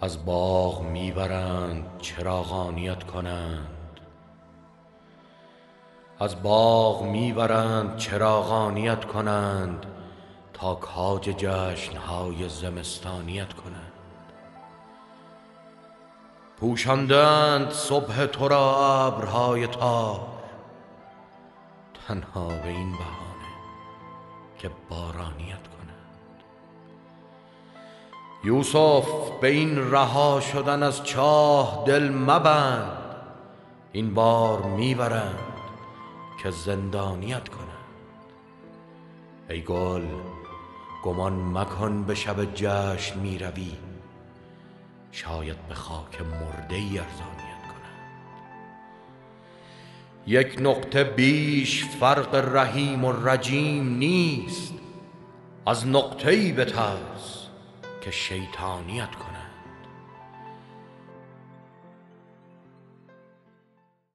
از باغ می‌برند چراغانیت کنند. از باغ می‌برند چراغانیت کنند تا کاج جشنهای زمستانیت کنند. پوشاندند صبح تو را ابرهای تار تنها به این بهانه که بارانیت کنند. یوسف به این رها شدن از چاه دل مبند. این بار می‌برند که زندانیت کنند. ای گل گمان مکن به شب جشن می‌روی. شاید به خاک مرده ای ارزانیت کنند. یک نقطه بیش فرق رحیم و رجیم نیست. از نقطه ای بترس. که شیطانیت کنند